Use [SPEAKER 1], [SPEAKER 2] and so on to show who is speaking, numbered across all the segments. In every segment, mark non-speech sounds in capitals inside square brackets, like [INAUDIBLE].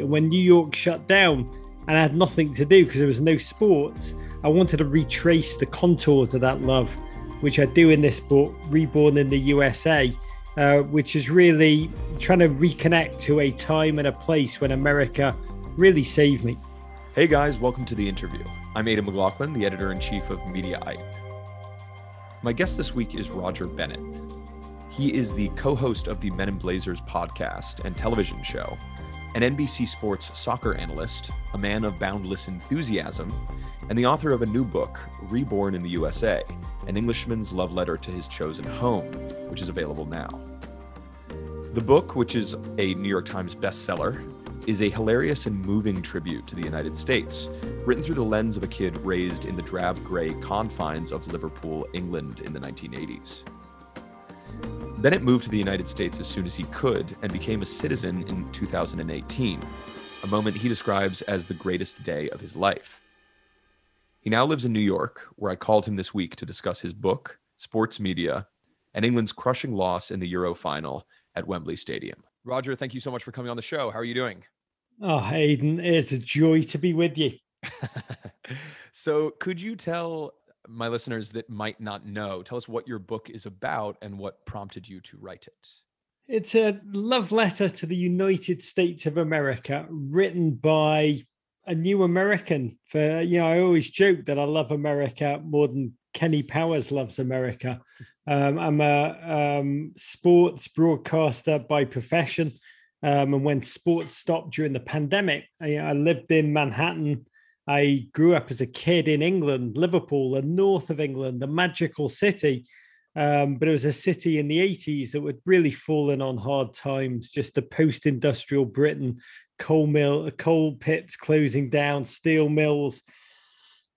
[SPEAKER 1] when New York shut down and I had nothing to do because there was no sports, I wanted to retrace the contours of that love, which I do in this book, Reborn in the USA, uh, which is really trying to reconnect to a time and a place when America really saved me.
[SPEAKER 2] Hey guys, welcome to the interview. I'm Aidan McLaughlin, the editor in chief of Mediaite. My guest this week is Roger Bennett. He is the co host of the Men in Blazers podcast and television show, an NBC Sports soccer analyst, a man of boundless enthusiasm, and the author of a new book, Reborn in the USA An Englishman's Love Letter to His Chosen Home, which is available now. The book, which is a New York Times bestseller, is a hilarious and moving tribute to the United States, written through the lens of a kid raised in the drab gray confines of Liverpool, England in the 1980s. Bennett moved to the United States as soon as he could and became a citizen in 2018, a moment he describes as the greatest day of his life. He now lives in New York, where I called him this week to discuss his book, sports media, and England's crushing loss in the Euro final at Wembley Stadium. Roger, thank you so much for coming on the show. How are you doing?
[SPEAKER 1] Oh, Aidan, it's a joy to be with you. [LAUGHS]
[SPEAKER 2] so, could you tell my listeners that might not know, tell us what your book is about and what prompted you to write it?
[SPEAKER 1] It's a love letter to the United States of America written by a new American. For you know, I always joke that I love America more than Kenny Powers loves America. Um, I'm a um, sports broadcaster by profession. Um, and when sports stopped during the pandemic, I, I, lived in Manhattan. I grew up as a kid in England, Liverpool, the north of England, a magical city. Um, but it was a city in the 80s that had really fallen on hard times, just the post industrial Britain, coal mill, coal pits closing down, steel mills,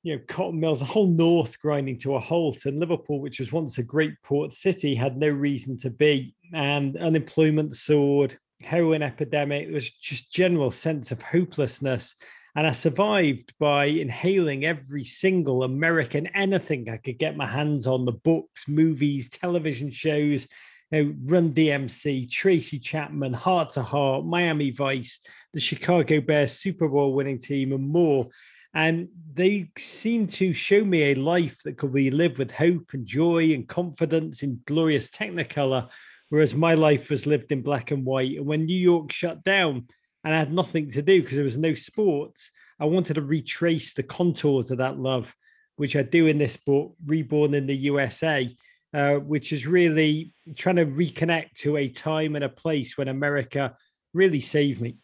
[SPEAKER 1] you know, cotton mills, the whole north grinding to a halt. And Liverpool, which was once a great port city, had no reason to be. And unemployment soared, heroin epidemic. There was just general sense of hopelessness. And I survived by inhaling every single American anything I could get my hands on the books, movies, television shows, you know, Run DMC, Tracy Chapman, Hart to Hart, Miami Vice, the Chicago Bears Super Bowl winning team, and more. And they seem to show me a life that could be lived with hope and joy and confidence in glorious technicolor whereas my life was lived in black and white. And when New York shut down and I had nothing to do because there was no sports, I wanted to retrace the contours of that love, which I do in this book, Reborn in the USA, uh, which is really trying to reconnect to a time and a place when America really saved me.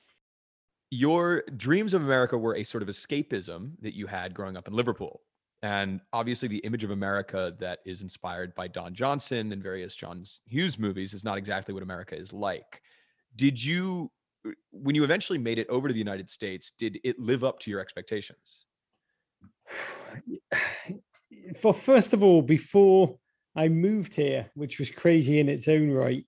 [SPEAKER 2] Your dreams of America were a sort of escapism that you had growing up in Liverpool. And obviously, the image of America that is inspired by Don Johnson and various John Hughes movies is not exactly what America is like. Did you, when you eventually made it over to the United States, did it live up to your expectations? [SIGHS]
[SPEAKER 1] For first of all, before I moved here, which was crazy in its own right,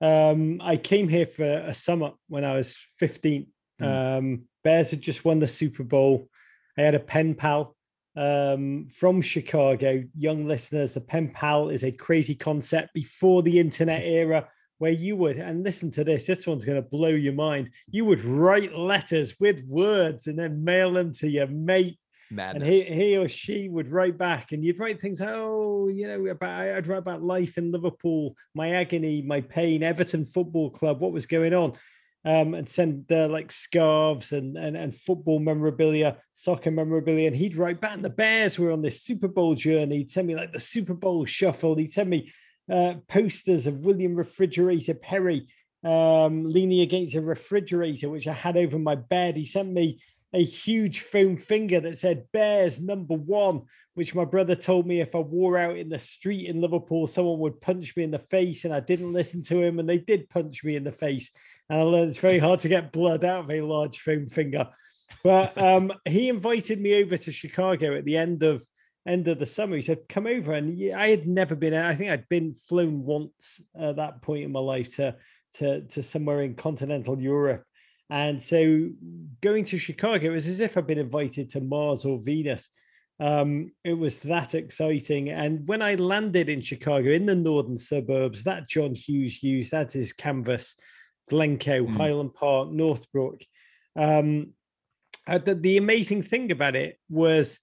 [SPEAKER 1] um, I came here for a summer when I was 15. Mm. Um, Bears had just won the Super Bowl. I had a pen pal um, from Chicago. Young listeners, the pen pal is a crazy concept before the internet [LAUGHS] era where you would, and listen to this, this one's going to blow your mind. You would write letters with words and then mail them to your mate.
[SPEAKER 2] Madness.
[SPEAKER 1] And he, he or she would write back, and you'd write things, oh, you know, about I'd write about life in Liverpool, my agony, my pain, Everton Football Club, what was going on um, and send uh, like scarves and, and and football memorabilia, soccer memorabilia. And he'd write back. And the Bears were on this Super Bowl journey. He'd send me like the Super Bowl shuffle. He'd send me uh, posters of William Refrigerator Perry um, leaning against a refrigerator, which I had over my bed. He sent me a huge foam finger that said Bears number one, which my brother told me if I wore out in the street in Liverpool, someone would punch me in the face. And I didn't listen to him, and they did punch me in the face and I learned it's very hard to get blood out of a large foam finger. But um, he invited me over to Chicago at the end of end of the summer. He said, "Come over," and I had never been. I think I'd been flown once at that point in my life to to to somewhere in continental Europe. And so going to Chicago it was as if I'd been invited to Mars or Venus. Um, it was that exciting. And when I landed in Chicago in the northern suburbs, that John Hughes used, that is canvas. Glencoe, mm. Highland Park, Northbrook. Um, uh, the, the amazing thing about it was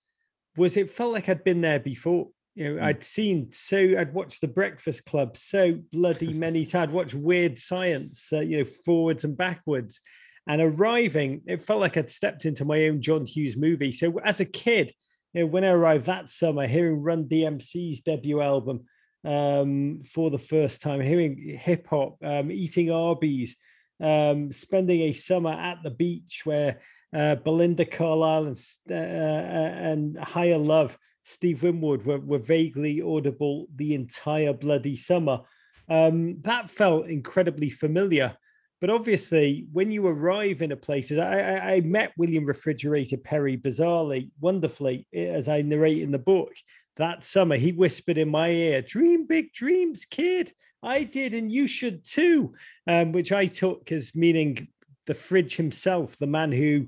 [SPEAKER 1] was it felt like I'd been there before. You know, mm. I'd seen so I'd watched The Breakfast Club so bloody [LAUGHS] many times. I'd watched Weird Science, uh, you know, forwards and backwards. And arriving, it felt like I'd stepped into my own John Hughes movie. So as a kid, you know, when I arrived that summer, hearing Run DMC's debut album um, for the first time, hearing hip hop, um, eating Arby's, um, spending a summer at the beach where uh, Belinda Carlisle and, uh, uh, and Higher Love, Steve Winwood were, were vaguely audible the entire bloody summer. Um, that felt incredibly familiar. But obviously, when you arrive in a place, I, I, I, met William Refrigerator Perry bizarrely, wonderfully, as I narrate in the book. That summer, he whispered in my ear, Dream big dreams, kid. I did, and you should too, um, which I took as meaning the fridge himself, the man who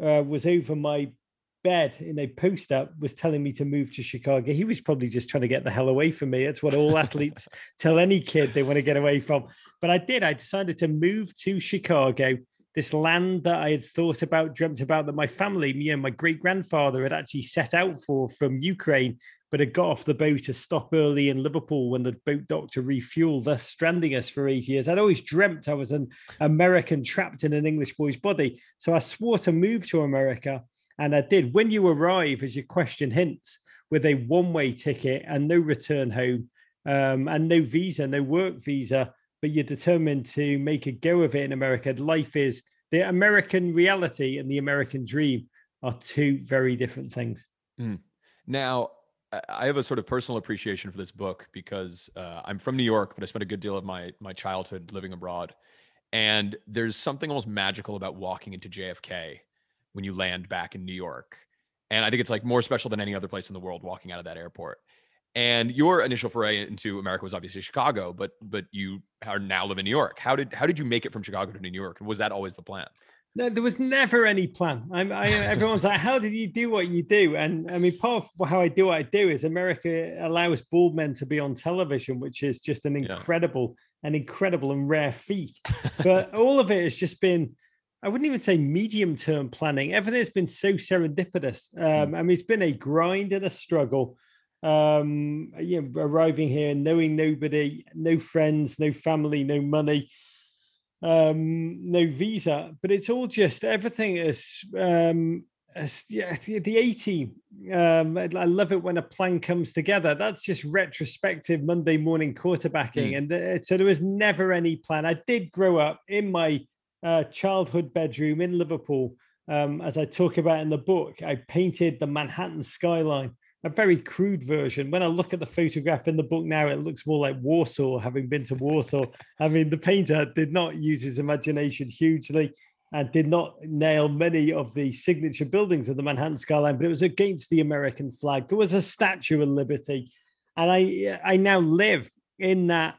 [SPEAKER 1] uh, was over my bed in a post up was telling me to move to Chicago. He was probably just trying to get the hell away from me. That's what all athletes [LAUGHS] tell any kid they want to get away from. But I did. I decided to move to Chicago, this land that I had thought about, dreamt about, that my family, me and my great grandfather had actually set out for from Ukraine, but had got off the boat to stop early in Liverpool when the boat docked to refuel, thus stranding us for eight years. I'd always dreamt I was an American trapped in an English boy's body. So I swore to move to America and I did. When you arrive, as your question hints, with a one way ticket and no return home um, and no visa, no work visa, but you're determined to make a go of it in America, life is the American reality and the American dream are two very different things.
[SPEAKER 2] Mm. Now, I have a sort of personal appreciation for this book because uh, I'm from New York, but I spent a good deal of my my childhood living abroad. And there's something almost magical about walking into JFK when you land back in New York. And I think it's like more special than any other place in the world walking out of that airport. And your initial foray into America was obviously Chicago, but but you are now live in New York. How did how did you make it from Chicago to New York? And was that always the plan?
[SPEAKER 1] No, there was never any plan. I'm, I, everyone's like, "How did you do what you do?" And I mean, part of how I do what I do is America allows bald men to be on television, which is just an incredible, yeah. an incredible and rare feat. [LAUGHS] But all of it has just been I wouldn't even say medium term planning. Everything's been so serendipitous. Um, mm. I mean, it's been a grind and a struggle. Um, you know, arriving here, knowing nobody, no friends, no family, no money, um, no visa, but it's all just everything is. Um, as, yeah, the A team. Um, I love it when a plan comes together. That's just retrospective Monday morning quarterbacking, mm. and uh, so there was never any plan. I did grow up in my uh, childhood bedroom in Liverpool. Um, as I talk about in the book, I painted the Manhattan skyline, a very crude version. When I look at the photograph in the book now, it looks more like Warsaw, having been to Warsaw. I mean, the painter did not use his imagination hugely and did not nail many of the signature buildings of the Manhattan skyline, but it was against the American flag. There was a Statue of Liberty. And I I now live in that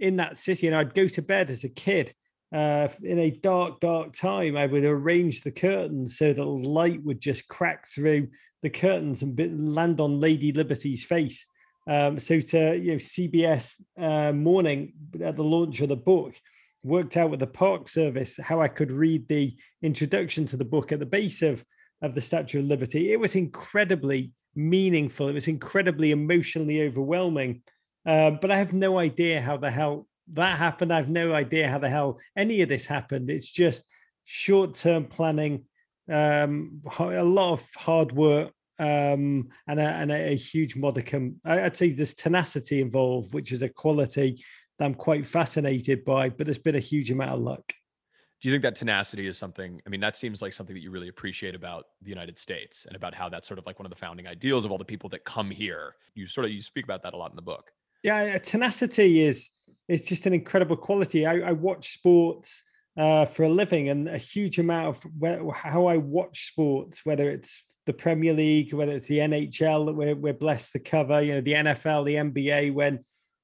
[SPEAKER 1] in that city. And I'd go to bed as a kid uh, in a dark, dark time, I would arrange the curtains so that light would just crack through the curtains and land on Lady Liberty's face. Um, so to you know, CBS uh, morning at the launch of the book, worked out with the Park Service how I could read the introduction to the book at the base of of the Statue of Liberty. It was incredibly meaningful. It was incredibly emotionally overwhelming. Um, but I have no idea how the hell that happened. I have no idea how the hell any of this happened. It's just short term planning, um, a lot of hard work, um, and, a, and a, a, huge modicum. I'd say there's tenacity involved, which is a quality that I'm quite fascinated by, but there's been a huge amount of luck.
[SPEAKER 2] Do you think that tenacity is something? I mean, that seems like something that you really appreciate about the United States and about how that's sort of like one of the founding ideals of all the people that come here. You sort of you speak about that a lot in the book.
[SPEAKER 1] Yeah, tenacity is it's just an incredible quality. I, I watch sports uh, for a living, and a huge amount of where, how I watch sports, whether it's the Premier League, whether it's the NHL that we're, we're blessed to cover, you know, the NFL, the NBA, when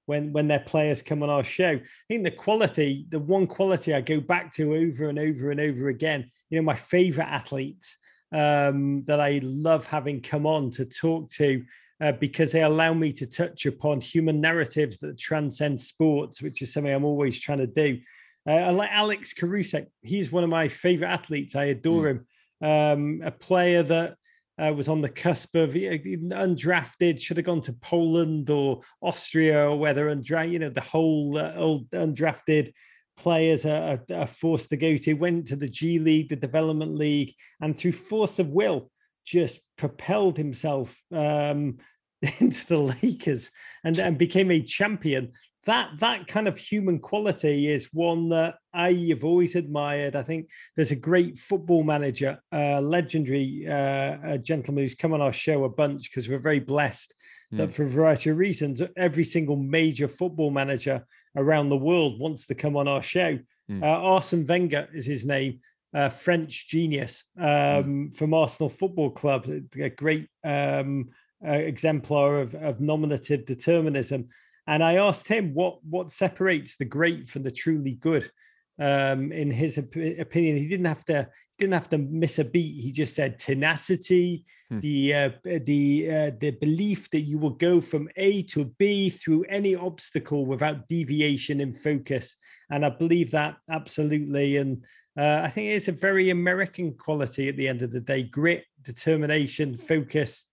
[SPEAKER 1] when when their players come on our show. I think the quality, the one quality I go back to over and over and over again, you know, my favorite athletes um, that I love having come on to talk to uh, because they allow me to touch upon human narratives that transcend sports, which is something I'm always trying to do. Uh, like Alex Caruso, he's one of my favorite athletes. I adore
[SPEAKER 2] Mm.
[SPEAKER 1] him. Um, a player that uh, was on the cusp of undrafted, should have gone to Poland or Austria or whether undrafted, you know, the whole uh, old undrafted players are, are, are forced to go to, went to the G League, the Development League, and through force of will, just propelled himself um, [LAUGHS] into the Lakers and, and became a champion. That that kind of human quality is one that I have always admired. I think there's a great football manager, uh, legendary uh, a gentleman who's come on our show a bunch because we're very blessed that
[SPEAKER 2] Mm.
[SPEAKER 1] for a variety of reasons, every single major football manager around the world wants to come on our show.
[SPEAKER 2] Mm.
[SPEAKER 1] Uh, Arsene Wenger is his name, uh, French genius um, from Arsenal Football Club, a- a great um, uh, exemplar of, of nominative determinism. And I asked him what what separates the great from the truly good. Um, in his op- opinion, he didn't have to didn't have to miss a beat. He just said tenacity,
[SPEAKER 2] Hmm.
[SPEAKER 1] the uh, the uh, the belief that you will go from A to B through any obstacle without deviation in focus. And I believe that absolutely. And uh, I think it's a very American quality at the end of the day: grit, determination, focus,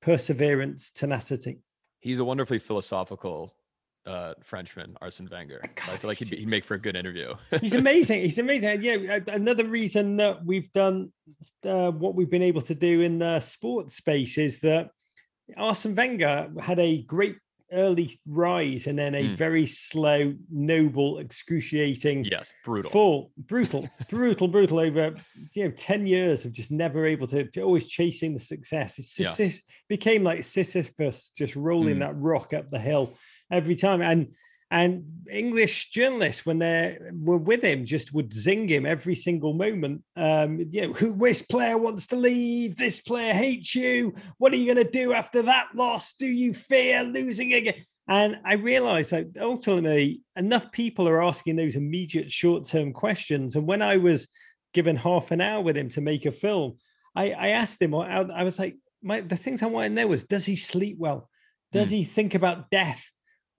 [SPEAKER 1] perseverance, tenacity.
[SPEAKER 2] He's a wonderfully philosophical uh, Frenchman, Arsene Wenger. I feel like he'd, be, he'd make for a good interview.
[SPEAKER 1] He's amazing. He's [LAUGHS] amazing. Yeah, another reason that we've done uh, what we've been able to do in the sports space is that Arsene Wenger had a great early rise and then a
[SPEAKER 2] Mm.
[SPEAKER 1] very slow, noble, excruciating
[SPEAKER 2] yes, brutal.
[SPEAKER 1] fall. Brutal, brutal, brutal over you know ten years of just never able to, to always chasing the success. It's
[SPEAKER 2] Yeah.
[SPEAKER 1] Became like Sisyphus just rolling
[SPEAKER 2] Mm.
[SPEAKER 1] that rock up the hill every time. And and English journalists, when they were with him, just would zing him every single moment. Um, you know, who which player wants to leave? This player hates you. What are you going to do after that loss? Do you fear losing again? And I realized that ultimately, enough people are asking those immediate short term questions. And when I was given half an hour with him to make a film, I, I asked him, I, I was like, my, the things I want to know was does he sleep well? Does
[SPEAKER 2] Mm.
[SPEAKER 1] he think about death?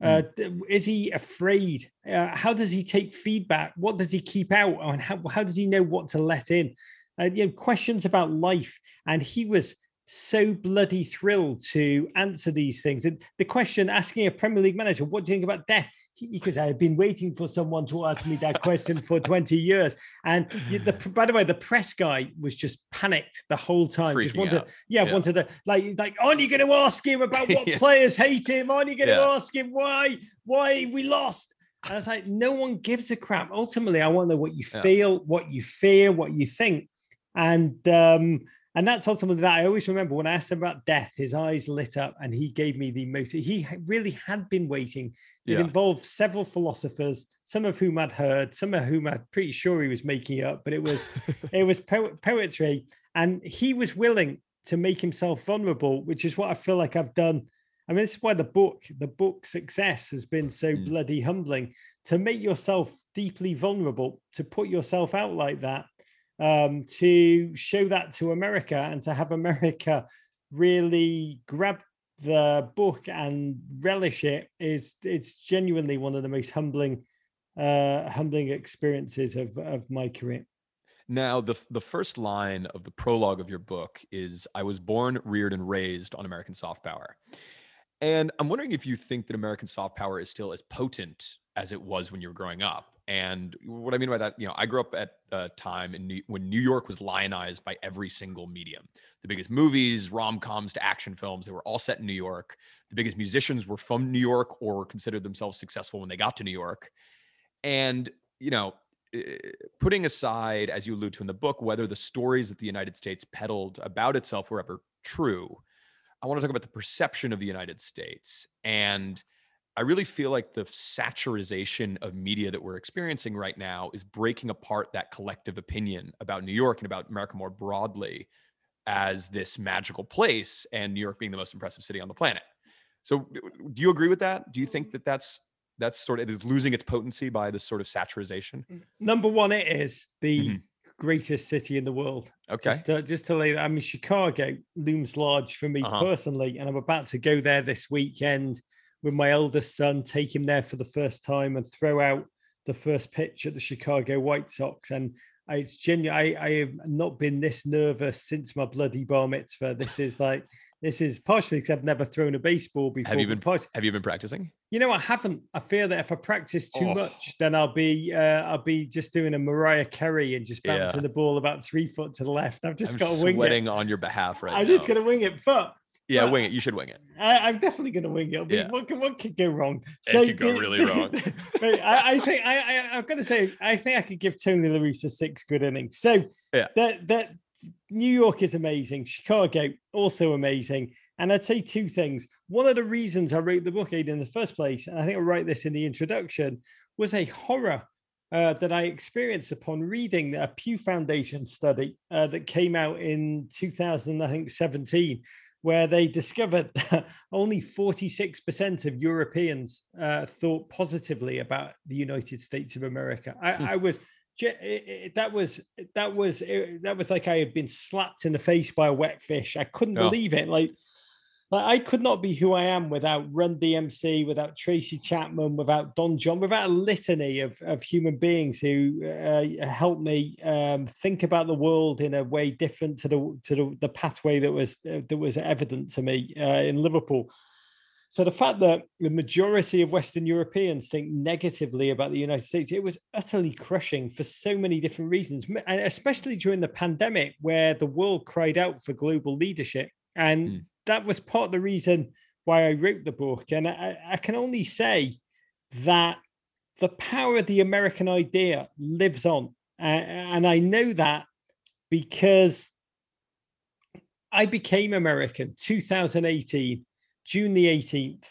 [SPEAKER 1] Uh, is he afraid? Uh, how does he take feedback? What does he keep out? And how, how does he know what to let in? Uh, you know, questions about life. And he was so bloody thrilled to answer these things. And the question asking a Premier League manager, what do you think about death? Because I have been waiting for someone to ask me that question for [LAUGHS] 20 years. And the, by the way, the press guy was just panicked the whole time. just wanted,
[SPEAKER 2] out.
[SPEAKER 1] yeah,
[SPEAKER 2] Yeah.
[SPEAKER 1] wanted to like, like, aren't you going to ask him about what [LAUGHS]
[SPEAKER 2] Yeah.
[SPEAKER 1] players hate him? Aren't you going to
[SPEAKER 2] Yeah.
[SPEAKER 1] ask him why, why we lost? And I was like, no one gives a crap. Ultimately, I want to know what you feel, what you fear, what you think. And um, and that's ultimately that. I always remember when I asked him about death, his eyes lit up and he gave me the most. He really had been waiting. It
[SPEAKER 2] Yeah.
[SPEAKER 1] involved several philosophers, some of whom I'd heard, some of whom I'm pretty sure he was making up, but it was [LAUGHS] it was po- poetry, and he was willing to make himself vulnerable, which is what I feel like I've done. I mean, this is why the book, the book success has been so
[SPEAKER 2] Mm.
[SPEAKER 1] bloody humbling to make yourself deeply vulnerable, to put yourself out like that, um, to show that to America and to have America really grab the book and relish it is it's genuinely one of the most humbling uh humbling experiences of of my career
[SPEAKER 2] Now, the the first line of the prologue of your book is "I was born, reared, and raised on American soft power," and I'm wondering if you think that American soft power is still as potent as it was when you were growing up. And what I mean by that, you know, I grew up at a time in New- when New York was lionized by every single medium. The biggest movies, rom coms to action films, they were all set in New York. The biggest musicians were from New York or considered themselves successful when they got to New York. And you know, eh, putting aside, as you allude to in the book, whether the stories that the United States peddled about itself were ever true, I want to talk about the perception of the United States. And I really feel like the saturization of media that we're experiencing right now is breaking apart that collective opinion about New York and about America more broadly as this magical place, and New York being the most impressive city on the planet. So, do you agree with that? Do you think that that's that's sort of it is losing its potency by this sort of saturization?
[SPEAKER 1] number one it is the
[SPEAKER 2] Mhm.
[SPEAKER 1] greatest city in the world
[SPEAKER 2] Okay.
[SPEAKER 1] just to, just to lay that, i mean chicago looms large for me
[SPEAKER 2] Uh-huh.
[SPEAKER 1] personally and i'm about to go there this weekend with my eldest son take him there for the first time and throw out the first pitch at the Chicago White Sox, and I, it's genuine. I, I have not been this nervous since my bloody bar mitzvah. This is like this is partially because I've never thrown a baseball before.
[SPEAKER 2] Have you been?
[SPEAKER 1] Partially,
[SPEAKER 2] have you been practicing?
[SPEAKER 1] You know, I haven't. I fear that if I practice too
[SPEAKER 2] Oh.
[SPEAKER 1] much, then I'll be uh, I'll be just doing a Mariah Carey and just bouncing
[SPEAKER 2] Yeah.
[SPEAKER 1] the ball about three foot to the left. I've just
[SPEAKER 2] I'm
[SPEAKER 1] got to wing
[SPEAKER 2] sweating
[SPEAKER 1] it.
[SPEAKER 2] on your behalf right
[SPEAKER 1] I'm
[SPEAKER 2] now.
[SPEAKER 1] just gonna wing it, but
[SPEAKER 2] yeah,
[SPEAKER 1] but-
[SPEAKER 2] wing it. You should wing it.
[SPEAKER 1] I, I'm definitely going to wing it.
[SPEAKER 2] Yeah.
[SPEAKER 1] What, can, what could go wrong?
[SPEAKER 2] It could go really wrong. [LAUGHS]
[SPEAKER 1] I, I think I, I, I'm going to say I think I could give Tony La Russa six good innings. So
[SPEAKER 2] Yeah.
[SPEAKER 1] that that New York is amazing. Chicago also amazing. And I'd say two things. One of the reasons I wrote the book, Aid, in the first place, and I think I write this in the introduction, was a horror uh, that I experienced upon reading a Pew Foundation study uh, that came out in 2017, where they discovered [LAUGHS] that only 46% of Europeans uh, thought positively about the United States of America. I, I was ge- it- it- that was that was that was like I had been slapped in the face by a wet fish. I couldn't
[SPEAKER 2] Oh.
[SPEAKER 1] believe it. Like like I could not be who I am without Run DMC, without Tracy Chapman, without Don John, without a litany of, of human beings who uh, helped me um, think about the world in a way different to the to the, the pathway that was uh, that was evident to me uh, in Liverpool. So the fact that the majority of Western Europeans think negatively about the United States, it was utterly crushing for so many different reasons, and especially during the pandemic, where the world cried out for global leadership. And
[SPEAKER 2] Mm.
[SPEAKER 1] That was part of the reason why I wrote the book. And I, I can only say that the power of the American idea lives on. A- and I know that because I became American 2018, June the 18th,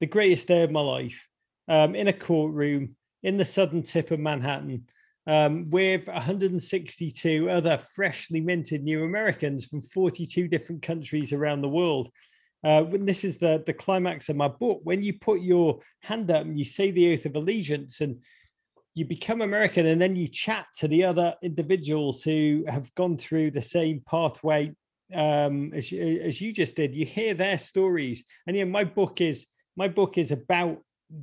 [SPEAKER 1] the greatest day of my life, um, in a courtroom in the southern tip of Manhattan um, with 162 other freshly minted new Americans from 42 different countries around the world. Uh, when this is the, the climax of my book, when you put your hand up and you say the oath of allegiance and you become American and then you chat to the other individuals who have gone through the same pathway um, as, you, as you just did, you hear their stories. And yeah, my book is my book is about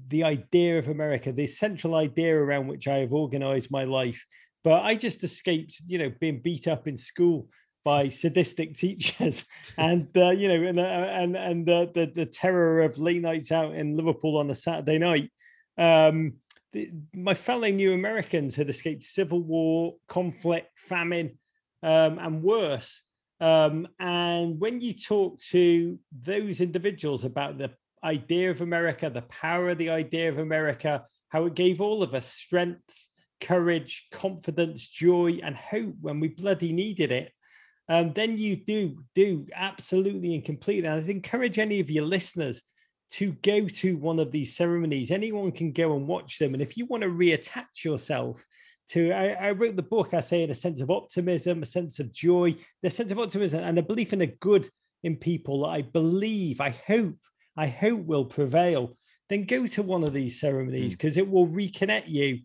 [SPEAKER 1] the idea of America, the central idea around which I have organized my life. But I just escaped, you know, being beat up in school by [LAUGHS] sadistic teachers, and uh, you know, and uh, and and uh, the the terror of late nights out in Liverpool on a Saturday night. Um, the, my fellow New Americans had escaped civil war, conflict, famine, um, and worse. Um, and when you talk to those individuals about the idea of America, the power of the idea of America, how it gave all of us strength, courage, confidence, joy, and hope when we bloody needed it. Um, then you do do absolutely and completely. And I'd encourage any of your listeners to go to one of these ceremonies. Anyone can go and watch them. And if you want to reattach yourself to, I, I wrote the book, I say, in a sense of optimism, a sense of joy, the sense of optimism, and a belief in the good in people I believe, I hope, I hope will prevail. Then go to one of these ceremonies because it will reconnect you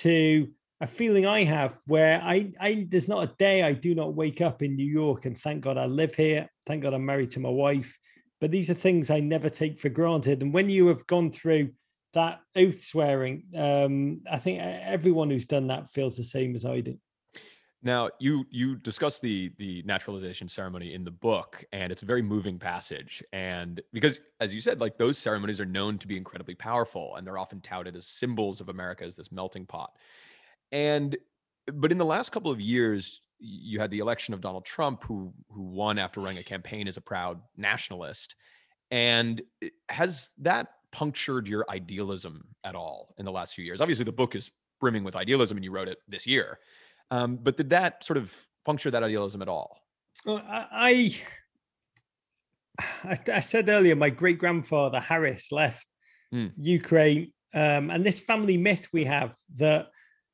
[SPEAKER 1] to a feeling I have where I, I there's not a day I do not wake up in New York and thank God I live here. Thank God I'm married to my wife. But these are things I never take for granted. And when you have gone through that oath swearing, um, I think everyone who's done that feels the same as I do.
[SPEAKER 2] Now, you you discuss the the naturalization ceremony in the book, and it's a very moving passage. And because, as you said, like those ceremonies are known to be incredibly powerful, and they're often touted as symbols of America as this melting pot. And but in the last couple of years, you had the election of Donald Trump, who who won after running a campaign as a proud nationalist. And has that punctured your idealism at all in the last few years? Obviously, the book is brimming with idealism, and you wrote it this year. Um, but did that sort of puncture that idealism at all?
[SPEAKER 1] Well, I, I, [SIGHS] I said earlier, my great grandfather Harris left
[SPEAKER 2] Mm.
[SPEAKER 1] Ukraine, um, and this family myth we have that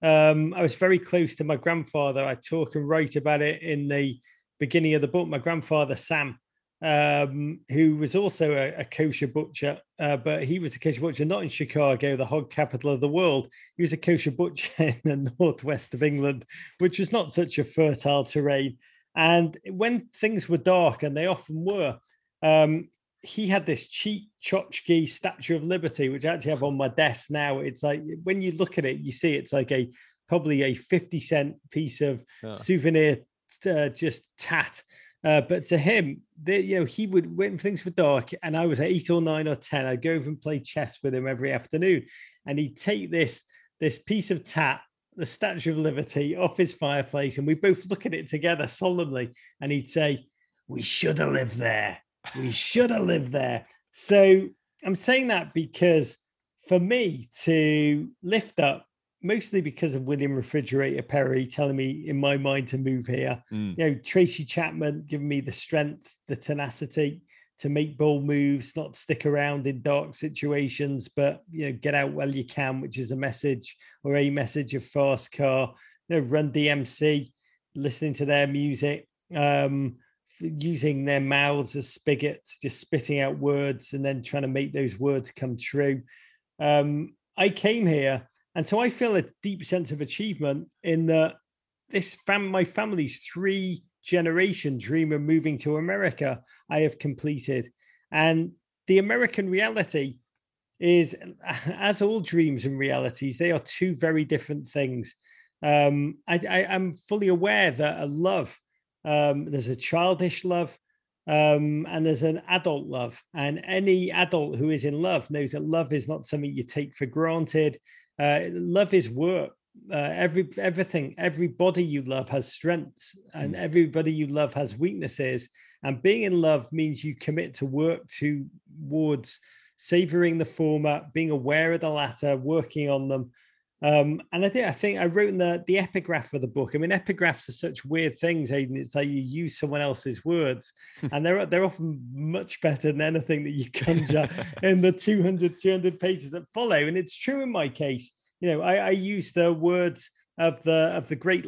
[SPEAKER 1] um, I was very close to my grandfather. I talk and write about it in the beginning of the book. My grandfather Sam, um, who was also a, a kosher butcher, uh, but he was a kosher butcher not in Chicago, the hog capital of the world. He was a kosher butcher [LAUGHS] in the northwest of England, which was not such a fertile terrain. And when things were dark, and they often were, um, he had this cheap tchotchke Statue of Liberty, which I actually have on my desk now. It's like when you look at it, you see it's like a probably a 50 cent piece of yeah. souvenir, uh, just tat. Uh, but to him, the, you know, he would when things were dark, and I was eight or nine or ten. I'd go over and play chess with him every afternoon, and he'd take this this piece of tat, the Statue of Liberty, off his fireplace, and we both look at it together solemnly, and he'd say, "We should have lived there." We should have lived there. So I'm saying that because for me to lift up, mostly because of William Refrigerator Perry telling me in my mind to move here, mm. you know, Tracy Chapman giving me the strength, the tenacity to make bold moves, not stick around in dark situations, but you know, get out while you can, which is a message or a message of fast car. You know, run DMC, listening to their music. Um, using their mouths as spigots, just spitting out words and then trying to make those words come true. Um, I came here, and so I feel a deep sense of achievement in that this fam, my family's three generation dream of moving to America, I have completed, and the American reality is, [LAUGHS] as all dreams and realities, they are two very different things. Um, I, I'm fully aware that a love um, there's a childish love um, and there's an adult love. And any adult who is in love knows that love is not something you take for granted. Uh, love is work. Uh, every everything, everybody you love has strengths, and mm. everybody you love has weaknesses. And being in love means you commit to work towards savoring the former, being aware of the latter, working on them, um, and I think I think I wrote in the the epigraph of the book. I mean, epigraphs are such weird things, Aidan. It's like you use someone else's words, [LAUGHS] and they're they're often much better than anything that you conjure [LAUGHS] in the 200, 200 pages that follow. And it's true in my case. You know, I, I use the words of the of the great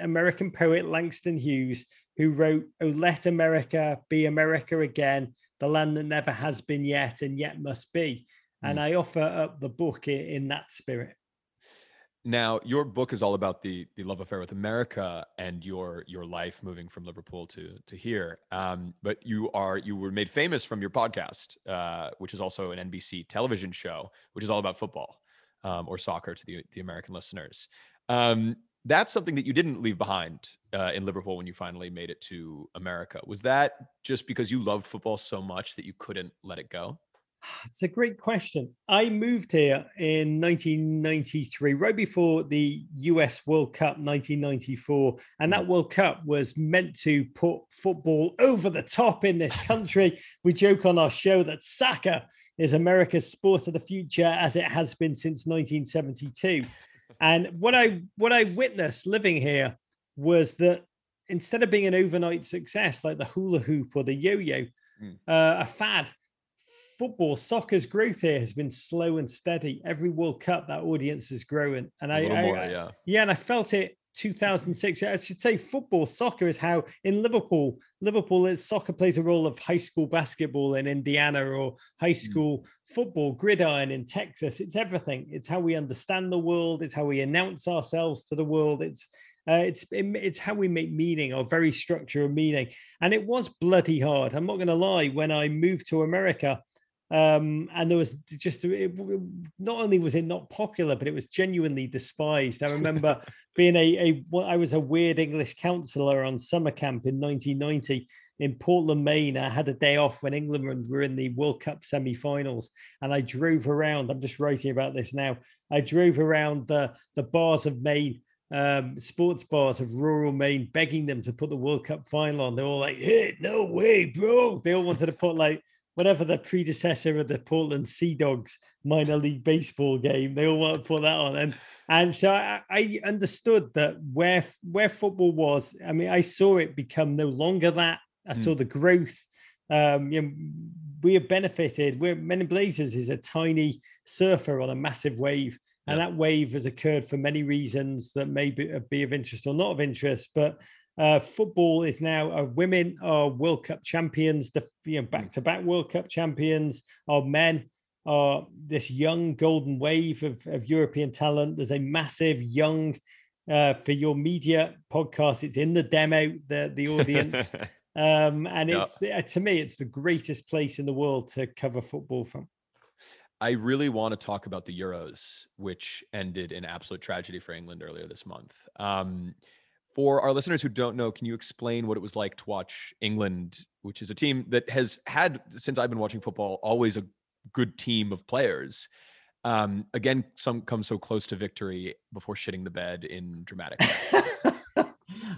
[SPEAKER 1] American poet Langston Hughes, who wrote, "Oh, let America be America again, the land that never has been yet and yet must be." Mm. And I offer up the book in, in that spirit.
[SPEAKER 2] Now, your book is all about the the love affair with America and your your life moving from Liverpool to to here. Um, but you are you were made famous from your podcast, uh, which is also an NBC television show, which is all about football um, or soccer to the the American listeners. Um, that's something that you didn't leave behind uh, in Liverpool when you finally made it to America. Was that just because you loved football so much that you couldn't let it go? [SIGHS]
[SPEAKER 1] It's a great question. I moved here in 1993, right before the US World Cup 1994. And that World Cup was meant to put football over the top in this [LAUGHS] country. we joke on our show that soccer is America's sport of the future, as it has been since 1972. And what I what I witnessed living here was that instead of being an overnight success like the hula hoop or the yo-yo, mm. uh, a fad football, soccer's growth here has been slow and steady. Every World Cup, that audience is growing, and I, more, I, yeah, yeah, and I felt it 2006. I should say football, soccer is how in Liverpool, Liverpool is soccer plays a role of high school basketball in Indiana or high mm. school mm. football, gridiron in Texas. It's everything. It's how we understand the world. It's how we announce ourselves to the world. It's uh, it's it's how we make meaning or very structure of meaning. And it was bloody hard. I'm not going to lie. When I moved to America, um, and there was just it, not only was it not popular, but it was genuinely despised. I remember [LAUGHS] being a, a I was a weird English counselor on summer camp in 1990 in Portland, Maine. I had a day off when England were in the World Cup semi-finals, and I drove around. I'm just writing about this now. I drove around the the bars of Maine. Um, sports bars of rural Maine, begging them to put the World Cup final on. They're all like, "Hey, no way, bro!" They all wanted to put like whatever the predecessor of the Portland Sea Dogs minor league baseball game. They all want to put that on, and and so I, I, understood that where where football was. I mean, I saw it become no longer that. I mm. saw the growth. Um, you know, we have benefited. We're Men in Blazers is a tiny surfer on a massive wave. And that wave has occurred for many reasons that may be, be of interest or not of interest. But uh, football is now uh, women are World Cup champions, the you know back to back World Cup champions. Our men are this young golden wave of, of European talent. There's a massive young uh, for your media podcast. It's in the demo. The the audience [LAUGHS] Um, and it's uh, to me, it's the greatest place in the world to cover football from.
[SPEAKER 2] I really want to talk about the Euros, which ended in absolute tragedy for England earlier this month. Um, for our listeners who don't know, can you explain what it was like to watch England, which is a team that has had, since I've been watching football, always a good team of players? Um, again, some come so close to victory before shitting the bed in dramatic. [LAUGHS]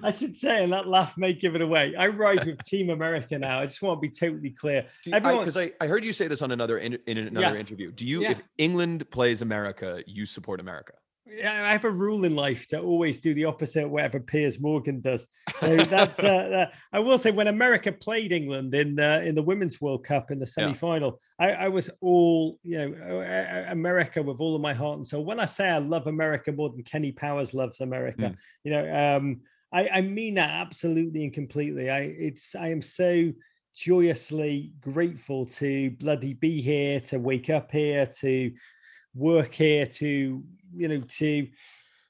[SPEAKER 1] I should say, and that laugh may give it away. I ride with Team America now. I just want to be totally clear.
[SPEAKER 2] Because I, I, I, heard you say this on another in, in another yeah. interview. Do you, yeah. if England plays America, you support America?
[SPEAKER 1] I have a rule in life to always do the opposite of whatever Piers Morgan does. So that's uh, [LAUGHS] uh, I will say when America played England in the in the Women's World Cup in the semi final, yeah. I, I, was all you know America with all of my heart and soul. When I say I love America more than Kenny Powers loves America, mm. you know, um, I, I mean that absolutely and completely. I it's I am so joyously grateful to bloody be here, to wake up here, to work here, to you know to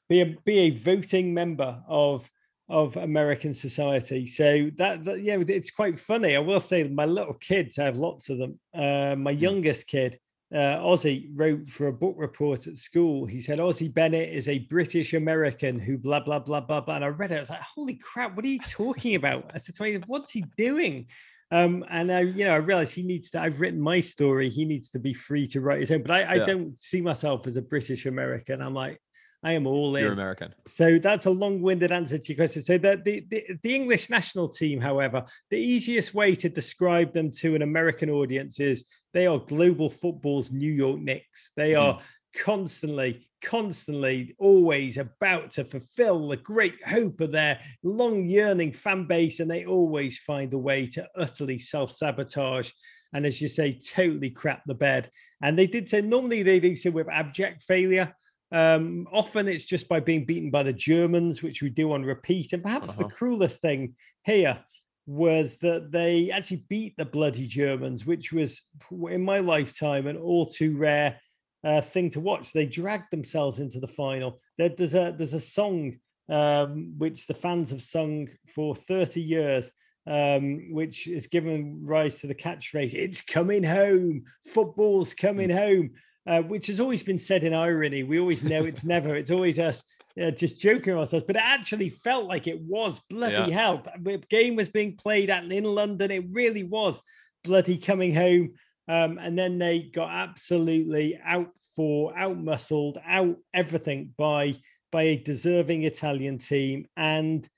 [SPEAKER 1] be a be a voting member of of American society. So that, that yeah, it's quite funny. I will say my little kids, I have lots of them. Uh, my hmm. youngest kid, uh, Ozzy, wrote for a book report at school. He said Ozzy Bennett is a British American who blah blah blah blah blah. And I read it. I was like, holy crap, what are you talking about? I said to myself, what's he doing? Um, and I, you know, I realize he needs to. I've written my story. He needs to be free to write his own. But I, I yeah. don't see myself as a British American. I'm like, I am all in.
[SPEAKER 2] You're American.
[SPEAKER 1] So that's a long-winded answer to your question. So the, the, the, the, English national team, however, the easiest way to describe them to an American audience is they are global football's New York Knicks. They mm. are constantly, constantly, always about to fulfill the great hope of their long yearning fan base, and they always find a way to utterly self-sabotage and, as you say, totally crap the bed. And they did so. Normally, they do so with abject failure. Um, often it's just by being beaten by the Germans, which we do on repeat. And perhaps uh-huh. the cruelest thing here was that they actually beat the bloody Germans, which was in my lifetime an all too rare uh, thing to watch. They dragged themselves into the final. There, there's a there's a song um, which the fans have sung for 30 years, um, which has given rise to the catchphrase "It's coming home, football's coming mm. home," uh, which has always been said in irony. We always know it's [LAUGHS] never. It's always us. Uh, just joking ourselves, but it actually felt like it was bloody yeah. hell. The game was being played at in London. It really was bloody coming home. Um, and then they got absolutely out for, out muscled, out everything by by a deserving Italian team. And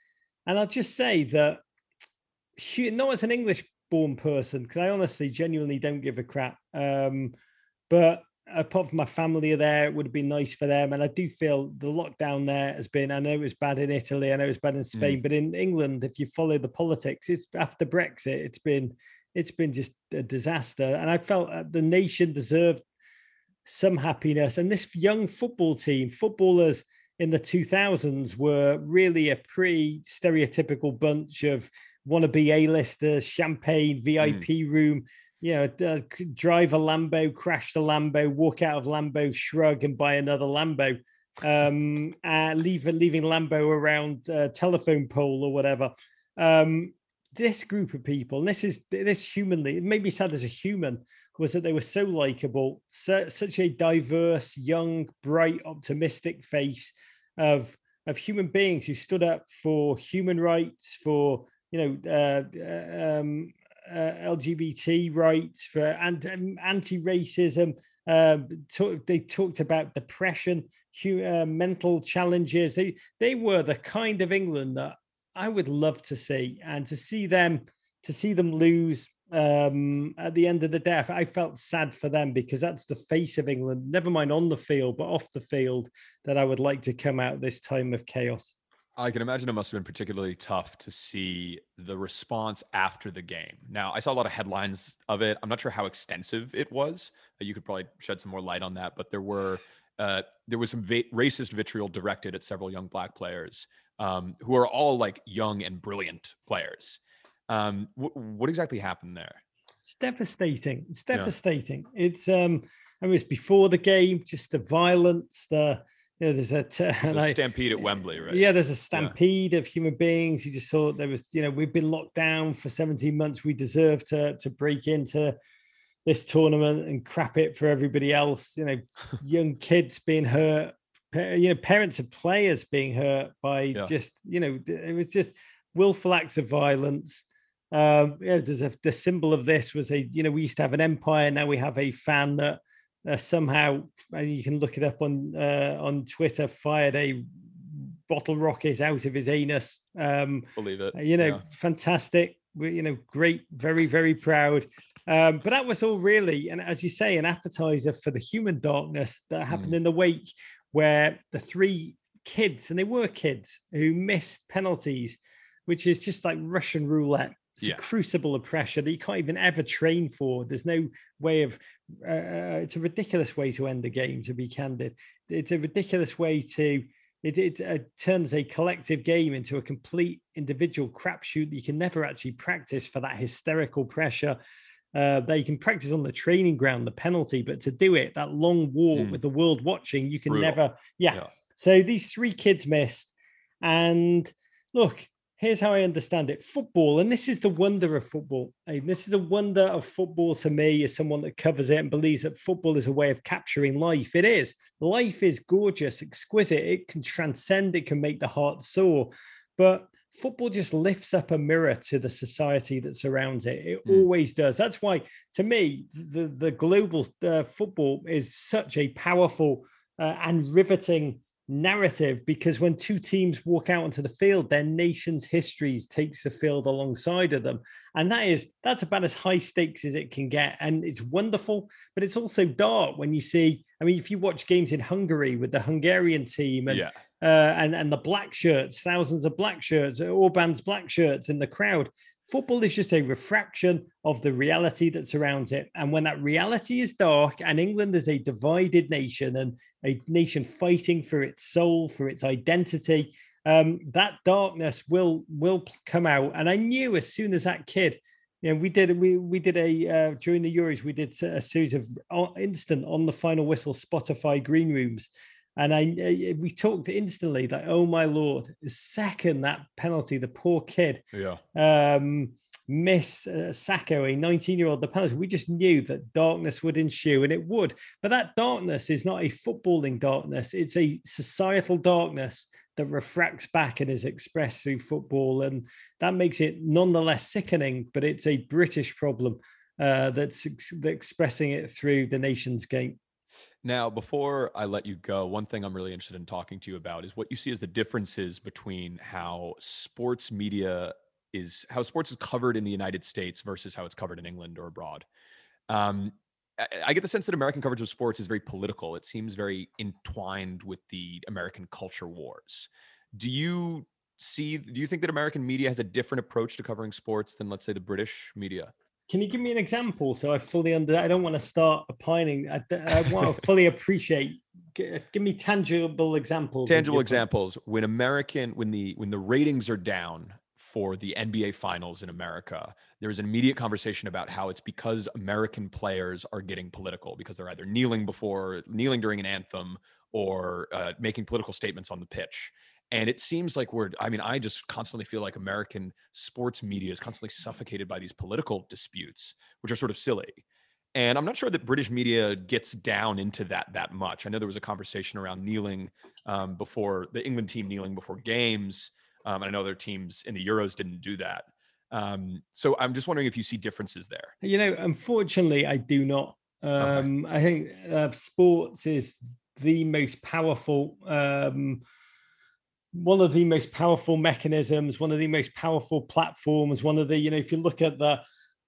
[SPEAKER 1] and I'll just say that not as an English born person, because I honestly genuinely don't give a crap. Um, but apart from my family are there, it would have been nice for them. And I do feel the lockdown there has been, I know it was bad in Italy, I know it was bad in Spain, mm. but in England, if you follow the politics, it's after Brexit, it's been it's been just a disaster. And I felt the nation deserved some happiness. And this young football team, footballers in the 2000s, were really a pretty stereotypical bunch of wannabe A-listers, champagne, VIP mm. room. You know, uh, drive a Lambo, crash the Lambo, walk out of Lambo, shrug, and buy another Lambo. Um, [LAUGHS] uh, leave, leaving Lambo around a telephone pole or whatever. Um, this group of people, and this is this humanly, it made me sad as a human, was that they were so likable, so, such a diverse, young, bright, optimistic face of of human beings who stood up for human rights, for you know uh, uh um, uh, LGBT rights, for um, anti-racism. Uh, talk, they talked about depression, uh, mental challenges. They they were the kind of England that I would love to see, and to see them to see them lose um, at the end of the day. I felt sad for them because that's the face of England. Never mind on the field, but off the field, that I would like to come out this time of chaos.
[SPEAKER 2] I can imagine it must have been particularly tough to see the response after the game. Now, I saw a lot of headlines of it. I'm not sure how extensive it was. You could probably shed some more light on that, but there were uh, there was some va- racist vitriol directed at several young black players um, who are all like young and brilliant players. Um, wh- what exactly happened there?
[SPEAKER 1] It's devastating. It's devastating. Yeah. It's um, I mean, it's before the game, just the violence, the you know, there's a t- [LAUGHS]
[SPEAKER 2] So
[SPEAKER 1] I-
[SPEAKER 2] stampede at Wembley, right?
[SPEAKER 1] Yeah, there's a stampede of human beings. You just thought there was, you know, we've been locked down for 17 months. We deserve to to break into this tournament and crap it for everybody else. You know, young kids being hurt, you know, parents of players being hurt by
[SPEAKER 2] Yeah.
[SPEAKER 1] just, you know, it was just willful acts of violence. Um, yeah, there's a the symbol of this was a, you know, we used to have an empire, now we have a fan that uh, somehow, and you can look it up on uh, on Twitter, fired a bottle rocket out of his anus. Um,
[SPEAKER 2] Believe it.
[SPEAKER 1] you know,
[SPEAKER 2] Yeah.
[SPEAKER 1] fantastic. You know, great, very, very proud. Um, but that was all really, and as you say, an appetizer for the human darkness that happened in the wake, where the three kids, and they were kids who missed penalties, which is just like Russian roulette. It's
[SPEAKER 2] Yeah.
[SPEAKER 1] a crucible of pressure that you can't even ever train for. There's no way of. Uh, it's a ridiculous way to end the game. To be candid, it's a ridiculous way to it, it uh, turns a collective game into a complete individual crapshoot that you can never actually practice for that hysterical pressure. Uh, that you can practice on the training ground, the penalty, but to do it, that long walk
[SPEAKER 2] Mm.
[SPEAKER 1] with the world watching, you can
[SPEAKER 2] Brutal.
[SPEAKER 1] never. Yeah.
[SPEAKER 2] Yeah.
[SPEAKER 1] So these three kids missed. And look, here's how I understand it football, and this is the wonder of football. and this is the wonder of football to me as someone that covers it and believes that football is a way of capturing life. It is. Life is gorgeous, exquisite. It can transcend, it can make the heart soar. But football just lifts up a mirror to the society that surrounds it. It
[SPEAKER 2] Mm.
[SPEAKER 1] always does. That's why, to me, the, the global uh, football is such a powerful uh, and riveting narrative because when two teams walk out onto the field their nation's histories takes the field alongside of them and that is that's about as high stakes as it can get and it's wonderful but it's also dark when you see i mean if you watch games in hungary with the hungarian team and
[SPEAKER 2] yeah.
[SPEAKER 1] Uh, and and the black shirts, thousands of black shirts, Orban's black shirts in the crowd. Football is just a refraction of the reality that surrounds it. And when that reality is dark, and England is a divided nation and a nation fighting for its soul, for its identity, um, that darkness will will come out. And I knew as soon as that kid, you know, we did we we did a uh, during the Euros we did a series of uh, instant on the final whistle Spotify green rooms. And I, I- we talked instantly like, oh my lord, second that penalty, the poor kid
[SPEAKER 2] Yeah.
[SPEAKER 1] um, missed uh, Saka, a 19 year old, the penalty. We just knew that darkness would ensue, and it would. But that darkness is not a footballing darkness; it's a societal darkness that refracts back and is expressed through football, and that makes it nonetheless sickening. But it's a British problem uh, that's ex- that's expressing it through the nation's game.
[SPEAKER 2] Now, before I let you go, one thing I'm really interested in talking to you about is what you see as the differences between how sports media is, how sports is covered in the United States versus how it's covered in England or abroad. Um, I, get the sense that American coverage of sports is very political. It seems very entwined with the American culture wars. Do you see? Do you think that American media has a different approach to covering sports than, let's say, the British media?
[SPEAKER 1] Can you give me an example so I fully under? I don't want to start opining. I, I want to [LAUGHS] fully appreciate. Give me tangible examples.
[SPEAKER 2] tangible examples when american when the when the ratings are down for the nba finals in america there's an immediate conversation about how it's because american players are getting political because they're either kneeling before kneeling during an anthem or uh, making political statements on the pitch and it seems like we're i mean i just constantly feel like american sports media is constantly suffocated by these political disputes which are sort of silly. And i'm not sure that british media gets down into that that much. I know there was a conversation around kneeling um, before the england team kneeling before games um, and i know other teams in the euros didn't do that. Um, so i'm just wondering if you see differences there.
[SPEAKER 1] You know, unfortunately, I do not. Um, I think uh, sports is the most powerful, um, one of the most powerful mechanisms, one of the most powerful platforms. One of the, you know, if you look at the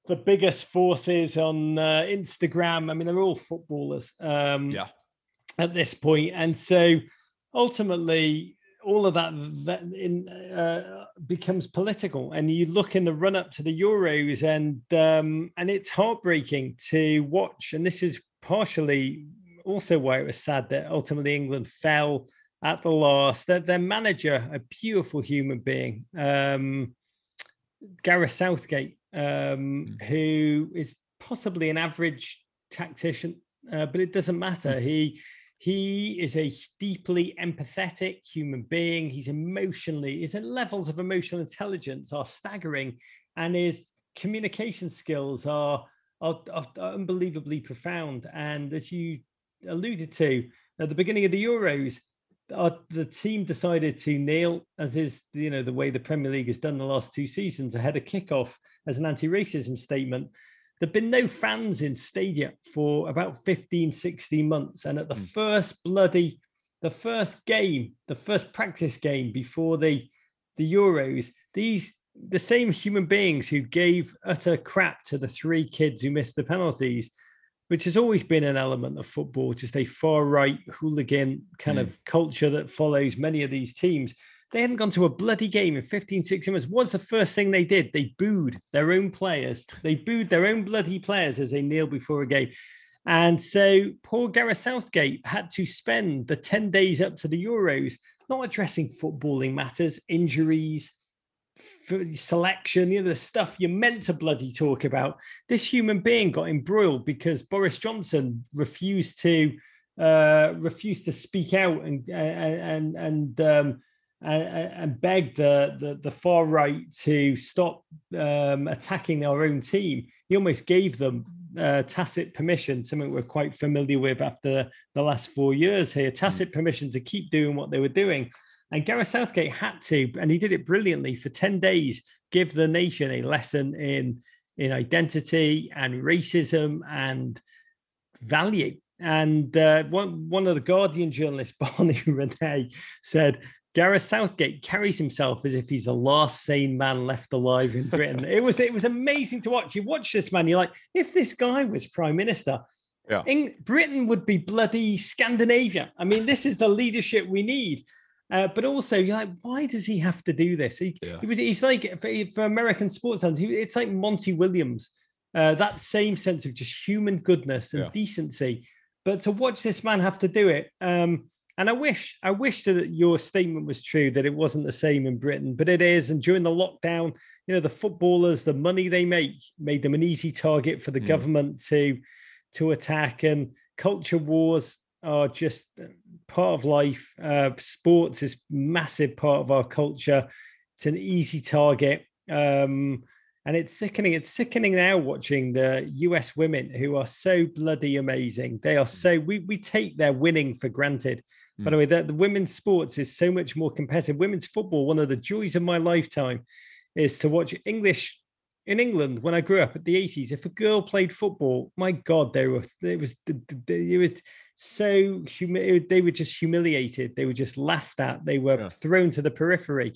[SPEAKER 1] the biggest forces on uh, Instagram, I mean, they're all footballers. Um,
[SPEAKER 2] yeah
[SPEAKER 1] at this point and so ultimately all of that, that in, uh, becomes political and you look in the run up to the euros and um, and it's heartbreaking to watch and this is partially also why it was sad that ultimately england fell at the last their, their manager a beautiful human being um, gareth southgate um, who is possibly an average tactician uh, but it doesn't matter he He is a deeply empathetic human being. He's emotionally, his levels of emotional intelligence are staggering, and his communication skills are, are, are unbelievably profound. And as you alluded to at the beginning of the Euros, our, the team decided to kneel, as is you know the way the Premier League has done the last two seasons, ahead of kickoff as an anti-racism statement. There've been no fans in stadia for about 15, 16 months. And at the mm. first bloody, the first game, the first practice game before the the Euros, these the same human beings who gave utter crap to the three kids who missed the penalties which has always been an element of football, just a far right hooligan kind mm. of culture that follows many of these teams. They hadn't gone to a bloody game in 15, 16 months. What's the first thing they did? They booed their own players. They booed their own bloody players as they kneel before a game. And so poor Gareth Southgate had to spend the 10 days up to the Euros not addressing footballing matters, injuries, selection, you know, the stuff you're meant to bloody talk about. This human being got embroiled because Boris Johnson refused to uh, refused to speak out and and and um, and, and beg the, the, the far right to stop um, attacking our own team. He almost gave them uh, tacit permission, something we're quite familiar with after the last four years here. Tacit permission to keep doing what they were doing. And Gareth Southgate had to, and he did it brilliantly for 10 days, give the nation a lesson in, in identity and racism and value. And uh, one, one of the Guardian journalists, [LAUGHS] Barney Ronay, said, Gareth Southgate carries himself as if he's the last sane man left alive in Britain. it was it was amazing to watch. You watch this man, you're like, if this guy was prime minister, yeah. In, Britain would be bloody Scandinavia. I mean, this is the leadership we need. Uh, but also, you're like, why does he have to do this? He, yeah. he was, he's like for, for American sports fans, he, it's like Monty Williams, uh, that same sense of just human goodness and yeah. decency. But to watch this man have to do it, um, and I wish, I wish that your statement was true that it wasn't the same in Britain, but it is. And during the lockdown, you know, the footballers, the money they make, made them an easy target for the mm. government to to attack, and culture wars are just part of life. Uh, sports is massive part of our culture. It's an easy target. Um, and it's sickening. It's sickening now watching the US women who are so bloody amazing. They are mm. so we we take their winning for granted. Mm. By the way, the, the women's sports is so much more competitive. Women's football, one of the joys of my lifetime, is to watch English in England when I grew up at the 80s. If a girl played football, my God, they were it was it was so humi- they were just humiliated. They were just laughed at. They were yeah. thrown to the periphery.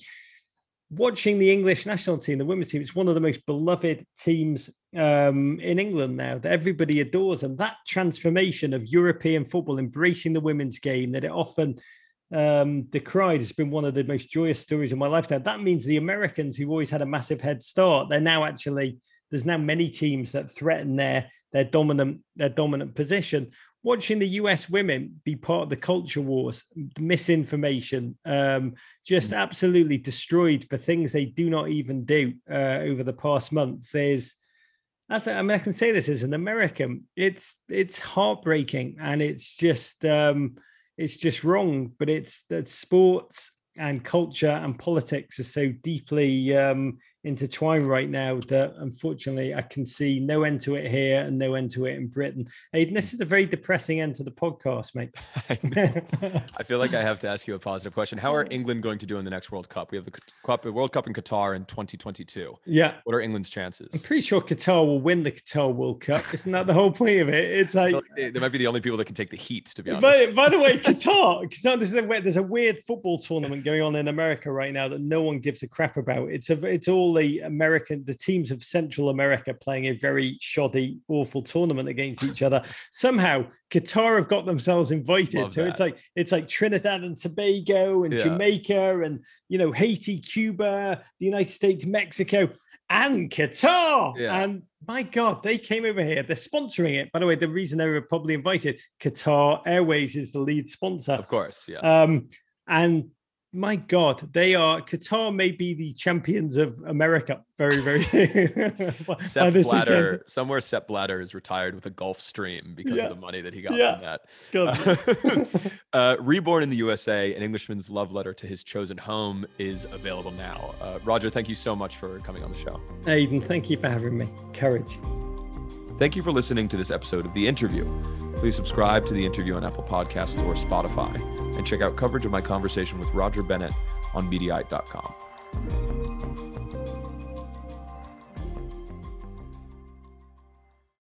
[SPEAKER 1] Watching the English national team, the women's team, it's one of the most beloved teams um, in England now that everybody adores. And that transformation of European football, embracing the women's game that it often um, decried, has been one of the most joyous stories of my lifetime. That means the Americans, who always had a massive head start, they're now actually there's now many teams that threaten their their dominant their dominant position watching the US women be part of the culture wars, misinformation, um, just mm. absolutely destroyed for things they do not even do uh, over the past month. There's, as I mean, I can say this as an American, it's it's heartbreaking and it's just um, it's just wrong. But it's that sports and culture and politics are so deeply um, intertwined right now that unfortunately I can see no end to it here and no end to it in Britain. Aidan, hmm. this is a very depressing end to the podcast, mate. [LAUGHS] [LAUGHS]
[SPEAKER 2] I feel like I have to ask you a positive question. How are England going to do in the next World Cup? We have the World Cup in Qatar in 2022.
[SPEAKER 1] Yeah.
[SPEAKER 2] What are England's chances?
[SPEAKER 1] I'm pretty sure Qatar will win the Qatar World Cup. Isn't that the whole point of it? It's like, like
[SPEAKER 2] they, they, might be the only people that can take the heat, to be honest.
[SPEAKER 1] By, by the way, [LAUGHS] Qatar, Qatar there's, a, there's a weird football tournament going on in America right now that no one gives a crap about. It's a it's all the American, the teams of Central America playing a very shoddy, awful tournament against each other. Somehow, Qatar have got themselves invited. Love so that. it's like it's like Trinidad and Tobago and yeah. Jamaica and you know Haiti, Cuba, the United States, Mexico, and Qatar. Yeah. And my God, they came over here. They're sponsoring it. By the way, the reason they were probably invited, Qatar Airways is the lead sponsor.
[SPEAKER 2] Of course, yeah.
[SPEAKER 1] Um, and my God, they are Qatar may be the champions of America. Very, very. [LAUGHS]
[SPEAKER 2] Sepp Blatter, somewhere Sepp Blatter is retired with a Gulfstream because yeah. of the money that he got yeah. from that. [LAUGHS] [LAUGHS] uh, Reborn in the USA, an Englishman's love letter to his chosen home, is available now. Uh, Roger, thank you so much for coming on the show.
[SPEAKER 1] Aidan, thank you for having me. Courage.
[SPEAKER 2] Thank you for listening to this episode of The Interview. Please subscribe to The Interview on Apple Podcasts or Spotify and check out coverage of my conversation with Roger Bennett on Mediaite.com.